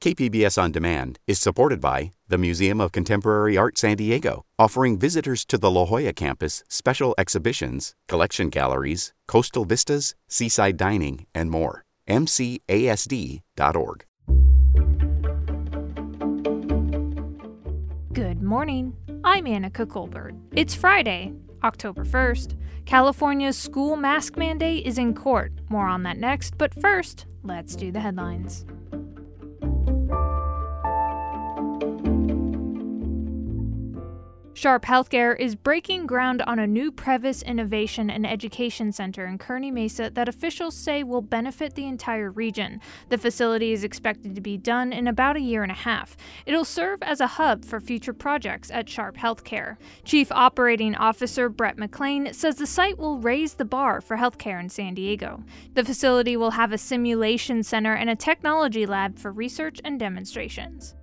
KPBS On Demand is supported by the Museum of Contemporary Art San Diego, offering visitors to the La Jolla campus special exhibitions, collection galleries, coastal vistas, seaside dining, and more. MCASD.org. Good morning. I'm Anica Colbert. It's Friday, October 1st. California's school mask mandate is in court. More on that next, but first, let's do the headlines. Sharp Healthcare is breaking ground on a new Prebys Innovation and Education Center in Kearny Mesa that officials say will benefit the entire region. The facility is expected to be done in about a year and a half. It'll serve as a hub for future projects at Sharp Healthcare. Chief Operating Officer Brett McClain says the site will raise the bar for healthcare in San Diego. The facility will have a simulation center and a technology lab for research and demonstrations.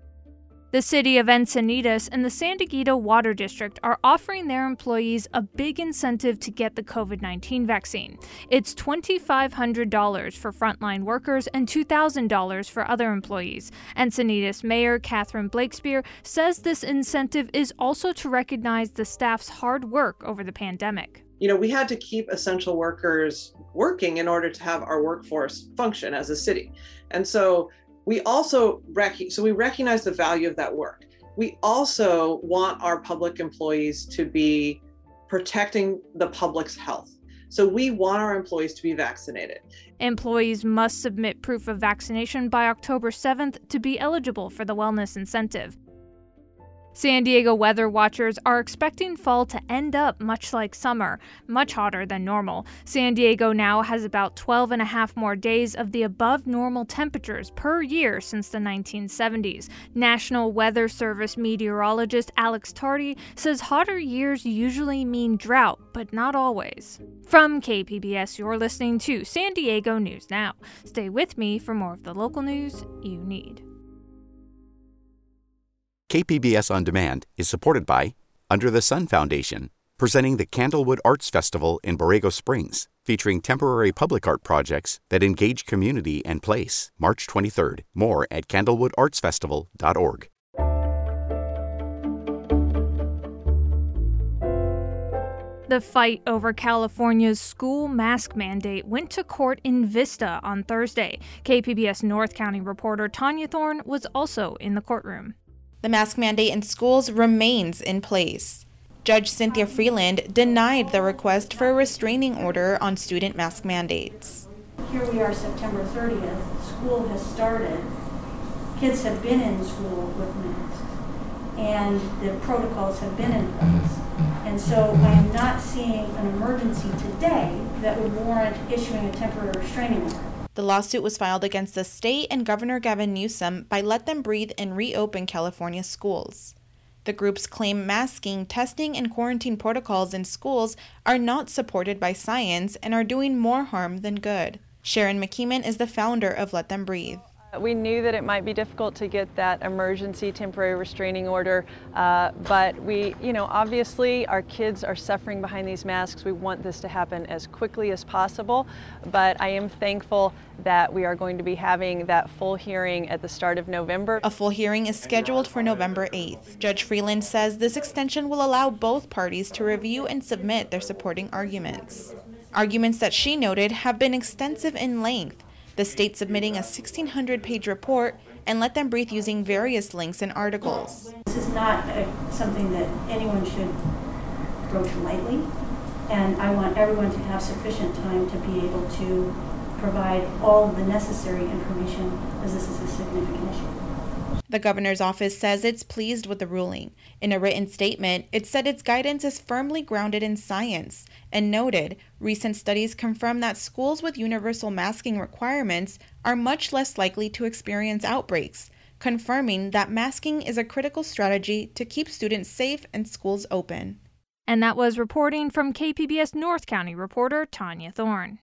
The city of Encinitas and the San Dieguito Water District are offering their employees a big incentive to get the COVID 19 vaccine. It's $2,500 for frontline workers and $2,000 for other employees. Encinitas Mayor Catherine Blakespear says this incentive is also to recognize the staff's hard work over the pandemic. You know, we had to keep essential workers working in order to have our workforce function as a city. And so we also rec- so we recognize the value of that work. We also want our public employees to be protecting the public's health. So we want our employees to be vaccinated. Employees must submit proof of vaccination by October 7th to be eligible for the wellness incentive. San Diego weather watchers are expecting fall to end up much like summer, much hotter than normal. San Diego now has about 12 and a half more days of the above normal temperatures per year since the 1970s. National Weather Service meteorologist Alex Tardy says hotter years usually mean drought, but not always. From KPBS, you're listening to San Diego News Now. Stay with me for more of the local news you need. KPBS On Demand is supported by Under the Sun Foundation, presenting the Candlewood Arts Festival in Borrego Springs, featuring temporary public art projects that engage community and place. March 23rd. More at candlewoodartsfestival.org. The fight over California's school mask mandate went to court in Vista on Thursday. KPBS North County reporter Tania Thorne was also in the courtroom. The mask mandate in schools remains in place. Judge Cynthia Freeland denied the request for a restraining order on student mask mandates. Here we are, September 30th. School has started. Kids have been in school with masks, and the protocols have been in place. And so I am not seeing an emergency today that would warrant issuing a temporary restraining order. The lawsuit was filed against the state and Governor Gavin Newsom by Let Them Breathe and reopen California schools. The groups claim masking, testing, and quarantine protocols in schools are not supported by science and are doing more harm than good. Sharon McKeeman is the founder of Let Them Breathe. We knew that it might be difficult to get that emergency temporary restraining order, uh, but we, you know, obviously our kids are suffering behind these masks. We want this to happen as quickly as possible, but I am thankful that we are going to be having that full hearing at the start of November. A full hearing is scheduled for November 8th. Judge Freeland says this extension will allow both parties to review and submit their supporting arguments. Arguments that she noted have been extensive in length the state submitting a 1,600 page report and let them breathe using various links and articles. This is not a, something that anyone should approach lightly, and I want everyone to have sufficient time to be able to provide all the necessary information as this is a significant issue. The governor's office says it's pleased with the ruling. In a written statement, it said its guidance is firmly grounded in science and noted recent studies confirm that schools with universal masking requirements are much less likely to experience outbreaks, confirming that masking is a critical strategy to keep students safe and schools open. And that was reporting from KPBS North County reporter Tania Thorne.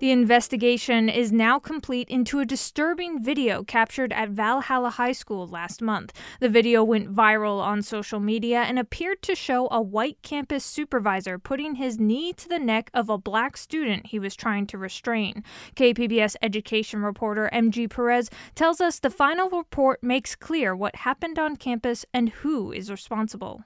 The investigation is now complete into a disturbing video captured at Valhalla High School last month. The video went viral on social media and appeared to show a white campus supervisor putting his knee to the neck of a black student he was trying to restrain. KPBS education reporter MG Perez tells us the final report makes clear what happened on campus and who is responsible.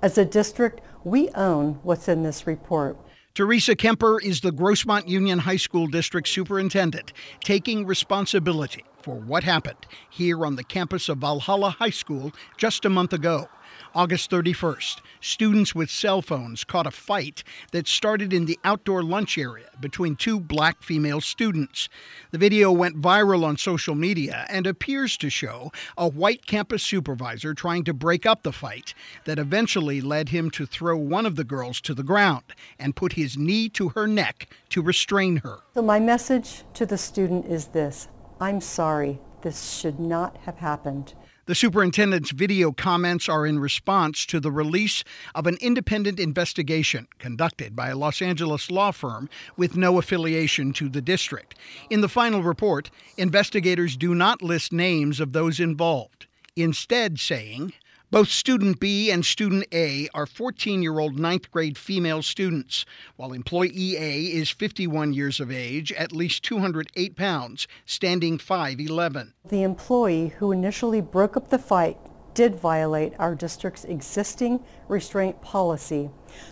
As a district, we own what's in this report. Teresa Kemper is the Grossmont Union High School District Superintendent, taking responsibility for what happened here on the campus of Valhalla High School just a month ago. August 31st, students with cell phones caught a fight that started in the outdoor lunch area between two black female students. The video went viral on social media and appears to show a white campus supervisor trying to break up the fight that eventually led him to throw one of the girls to the ground and put his knee to her neck to restrain her. So, my message to the student is this I'm sorry. This should not have happened. The superintendent's video comments are in response to the release of an independent investigation conducted by a Los Angeles law firm with no affiliation to the district. In the final report, investigators do not list names of those involved, instead, saying, both student B and student A are 14 year old ninth grade female students, while employee A is 51 years of age, at least 208 pounds, standing 5'11. The employee who initially broke up the fight did violate our district's existing restraint policy.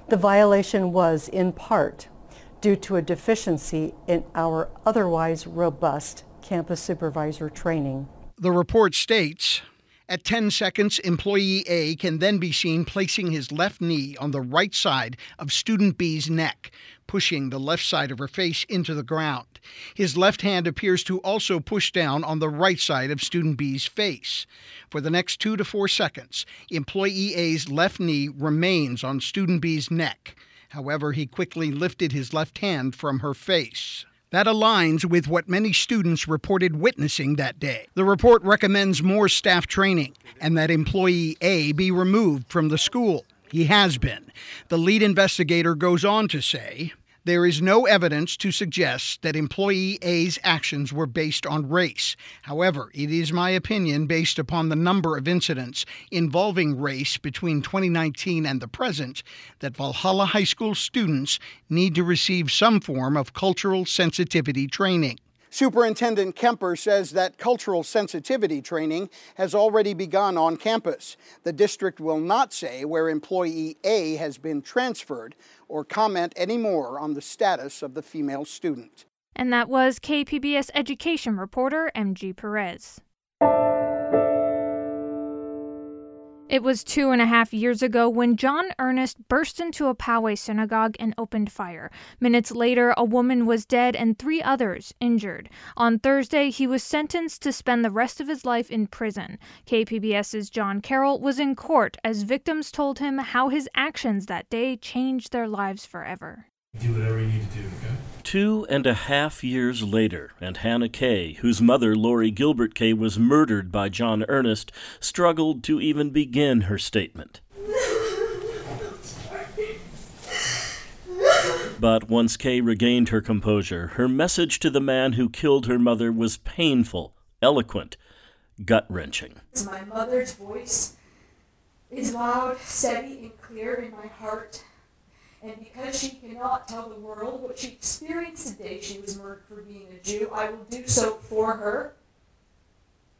The violation was, in part, due to a deficiency in our otherwise robust campus supervisor training. The report states at 10 seconds, employee A can then be seen placing his left knee on the right side of student B's neck, pushing the left side of her face into the ground. His left hand appears to also push down on the right side of student B's face. For the next two to four seconds, employee A's left knee remains on student B's neck. However, he quickly lifted his left hand from her face. That aligns with what many students reported witnessing that day. The report recommends more staff training and that employee A be removed from the school. He has been. The lead investigator goes on to say there is no evidence to suggest that employee A's actions were based on race. However, it is my opinion, based upon the number of incidents involving race between 2019 and the present, that Valhalla High School students need to receive some form of cultural sensitivity training. Superintendent Kemper says that cultural sensitivity training has already begun on campus. The district will not say where employee A has been transferred or comment any more on the status of the female student. And that was KPBS education reporter MG Perez. It was two and a half years ago when John Earnest burst into a Poway synagogue and opened fire. Minutes later, a woman was dead and three others injured. On Thursday, he was sentenced to spend the rest of his life in prison. KPBS's John Carroll was in court as victims told him how his actions that day changed their lives forever. Do whatever you need to do, okay? Two and a half years later, and Hannah Kaye, whose mother, Lori Gilbert Kaye, was murdered by John Earnest, struggled to even begin her statement. But once Kaye regained her composure, her message to the man who killed her mother was painful, eloquent, gut wrenching. My mother's voice is loud, steady, and clear in my heart. And because she cannot tell the world what she experienced the day she was murdered for being a Jew, I will do so for her.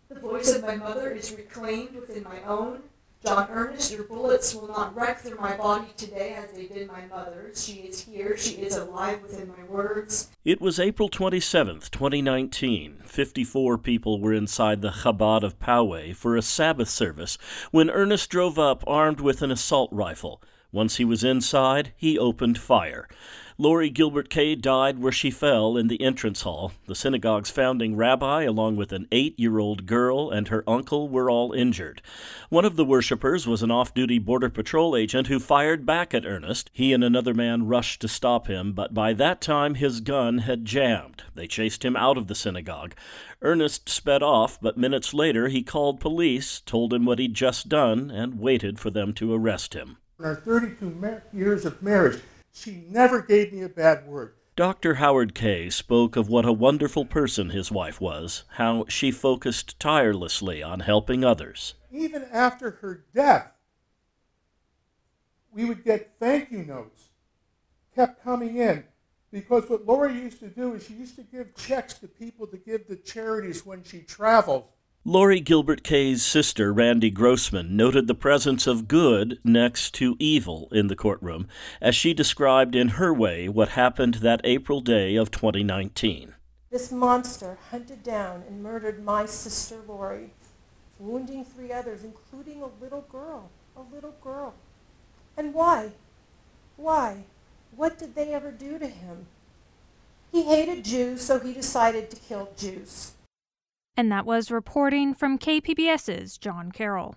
The voice of my mother is reclaimed within my own. John Earnest, your bullets will not wreck through my body today as they did my mother's. She is here. She is alive within my words. It was April 27th, 2019. 54 people were inside the Chabad of Poway for a Sabbath service when Earnest drove up armed with an assault rifle. Once he was inside, he opened fire. Lori Gilbert Kaye died where she fell in the entrance hall. The synagogue's founding rabbi, along with an eight year old girl and her uncle, were all injured. One of the worshippers was an off duty Border Patrol agent who fired back at Earnest. He and another man rushed to stop him, but by that time his gun had jammed. They chased him out of the synagogue. Earnest sped off, but minutes later he called police, told him what he'd just done, and waited for them to arrest him. In our 32 years of marriage, she never gave me a bad word. Dr. Howard Kaye spoke of what a wonderful person his wife was, how she focused tirelessly on helping others. Even after her death, we would get thank you notes kept coming in because what Lori used to do is she used to give checks to people to give to charities when she traveled. Lori Gilbert Kaye's sister, Randy Grossman, noted the presence of good next to evil in the courtroom as she described in her way what happened that April day of 2019. This monster hunted down and murdered my sister Lori, wounding three others, including a little girl. A little girl. And why? Why? What did they ever do to him? He hated Jews, so he decided to kill Jews. And that was reporting from KPBS's John Carroll.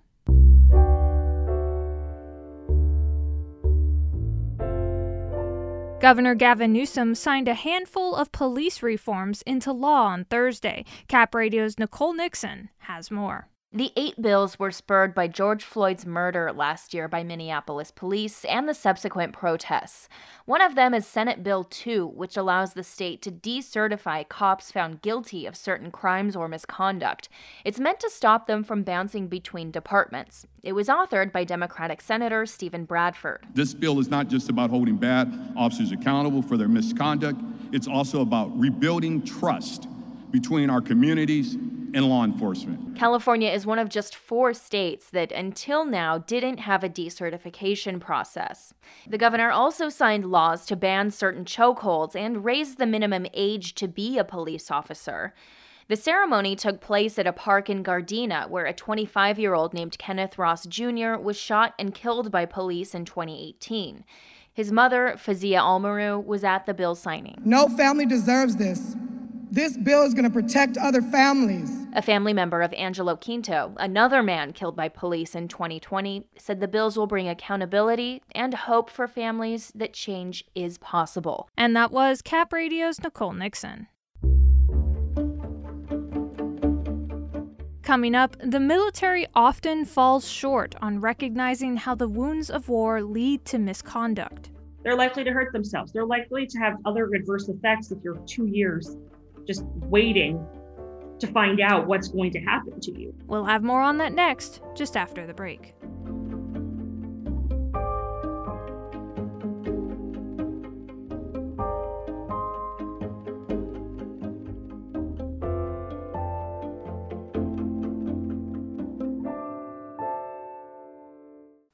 Governor Gavin Newsom signed a handful of police reforms into law on Thursday. Cap Radio's Nicole Nixon has more. The eight bills were spurred by George Floyd's murder last year by Minneapolis police and the subsequent protests. One of them is Senate Bill 2, which allows the state to decertify cops found guilty of certain crimes or misconduct. It's meant to stop them from bouncing between departments. It was authored by Democratic Senator Steven Bradford. This bill is not just about holding bad officers accountable for their misconduct, it's also about rebuilding trust between our communities and law enforcement. California is one of just four states that until now didn't have a decertification process. The governor also signed laws to ban certain chokeholds and raise the minimum age to be a police officer. The ceremony took place at a park in Gardena, where a 25 year old named Kenneth Ross Jr. was shot and killed by police in 2018. His mother, Fouzia Almarou, was at the bill signing. No family deserves this. This bill is going to protect other families. A family member of Angelo Quinto, another man killed by police in 2020, said the bills will bring accountability and hope for families that change is possible. And that was Cap Radio's Nicole Nixon. Coming up, the military often falls short on recognizing how the wounds of war lead to misconduct. They're likely to hurt themselves. They're likely to have other adverse effects if you're two years just waiting to find out what's going to happen to you. We'll have more on that next, just after the break.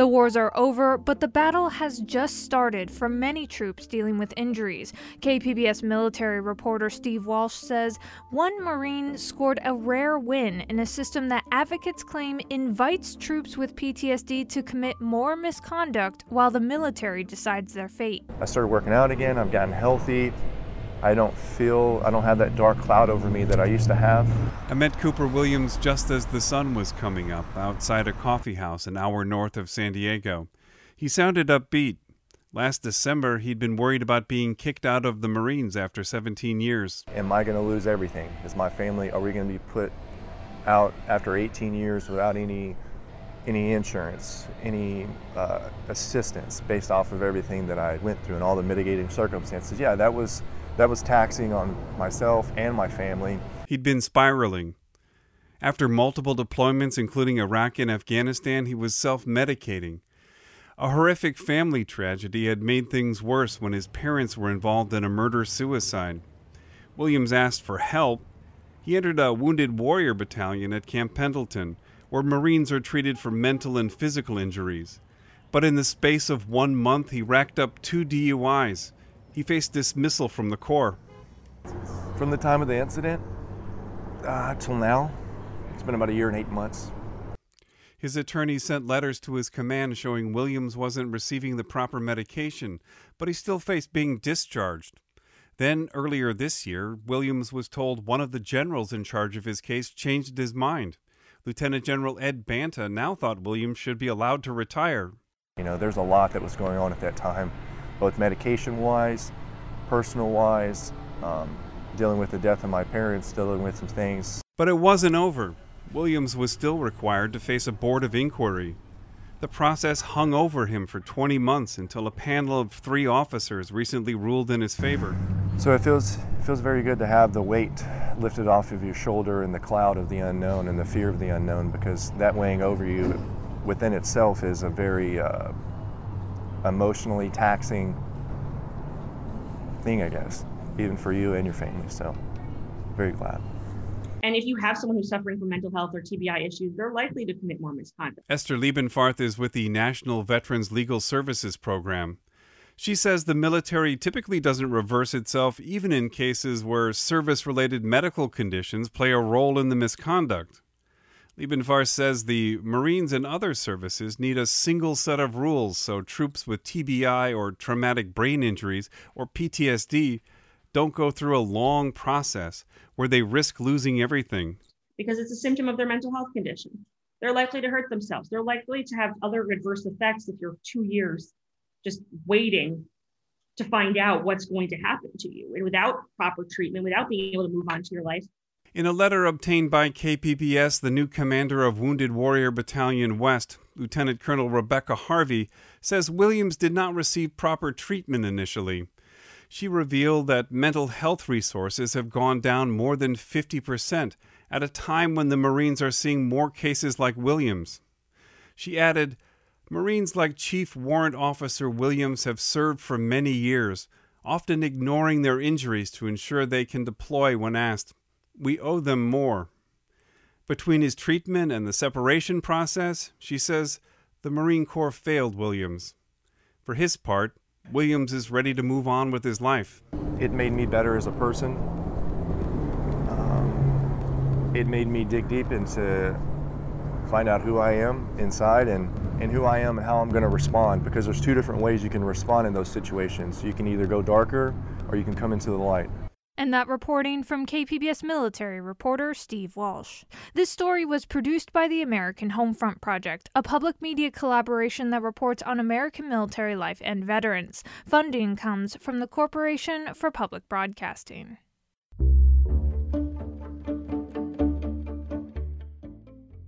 The wars are over, but the battle has just started for many troops dealing with injuries. KPBS military reporter Steve Walsh says one Marine scored a rare win in a system that advocates claim invites troops with PTSD to commit more misconduct while the military decides their fate. I started working out again, I've gotten healthy. I don't feel, I don't have that dark cloud over me that I used to have. I met Cooper Williams just as the sun was coming up outside a coffee house an hour north of San Diego. He sounded upbeat. Last December, he'd been worried about being kicked out of the Marines after 17 years. Am I going to lose everything? Is my family, are we going to be put out after 18 years without any any insurance, any uh, assistance based off of everything that I went through and all the mitigating circumstances? Yeah, that was that was taxing on myself and my family. He'd been spiraling. After multiple deployments, including Iraq and Afghanistan, he was self medicating. A horrific family tragedy had made things worse when his parents were involved in a murder suicide. Williams asked for help. He entered a Wounded Warrior Battalion at Camp Pendleton, where Marines are treated for mental and physical injuries. But in the space of one month, he racked up two DUIs he faced dismissal from the Corps. From the time of the incident uh, till now, it's been about a year and eight months. His attorney sent letters to his command showing Williams wasn't receiving the proper medication, but he still faced being discharged. Then, earlier this year, Williams was told one of the generals in charge of his case changed his mind. Lieutenant General Ed Banta now thought Williams should be allowed to retire You know, there's a lot that was going on at that time, both medication wise, personal wise, um, dealing with the death of my parents, dealing with some things. But it wasn't over. Williams was still required to face a board of inquiry. The process hung over him for 20 months until a panel of three officers recently ruled in his favor. So it feels it feels very good to have the weight lifted off of your shoulder and the cloud of the unknown and the fear of the unknown because that weighing over you within itself is a very uh, emotionally taxing thing, I guess, even for you and your family. So very glad. And if you have someone who's suffering from mental health or TBI issues, they're likely to commit more misconduct. Esther Leibfarth is with the National Veterans Legal Services Program. She says the military typically doesn't reverse itself even in cases where service related medical conditions play a role in the misconduct. Leibfarth says the Marines and other services need a single set of rules so troops with TBI or traumatic brain injuries or PTSD don't go through a long process where they risk losing everything. Because it's a symptom of their mental health condition. They're likely to hurt themselves. They're likely to have other adverse effects if you're two years just waiting to find out what's going to happen to you and without proper treatment, without being able to move on to your life. In a letter obtained by KPBS, the new commander of Wounded Warrior Battalion West, Lieutenant Colonel Rebecca Harvey, says Williams did not receive proper treatment initially she revealed that mental health resources have gone down more than 50% at a time when the Marines are seeing more cases like Williams. She added, Marines like Chief Warrant Officer Williams have served for many years, often ignoring their injuries to ensure they can deploy when asked. We owe them more. Between his treatment and the separation process, she says, the Marine Corps failed Williams. For his part, Williams is ready to move on with his life. It made me better as a person. Um, it made me dig deep into find out who I am inside and, and who I am and how I'm going to respond because there's two different ways you can respond in those situations. You can either go darker or you can come into the light. And that reporting from KPBS military reporter Steve Walsh. This story was produced by the American Homefront Project, a public media collaboration that reports on American military life and veterans. Funding comes from the Corporation for Public Broadcasting.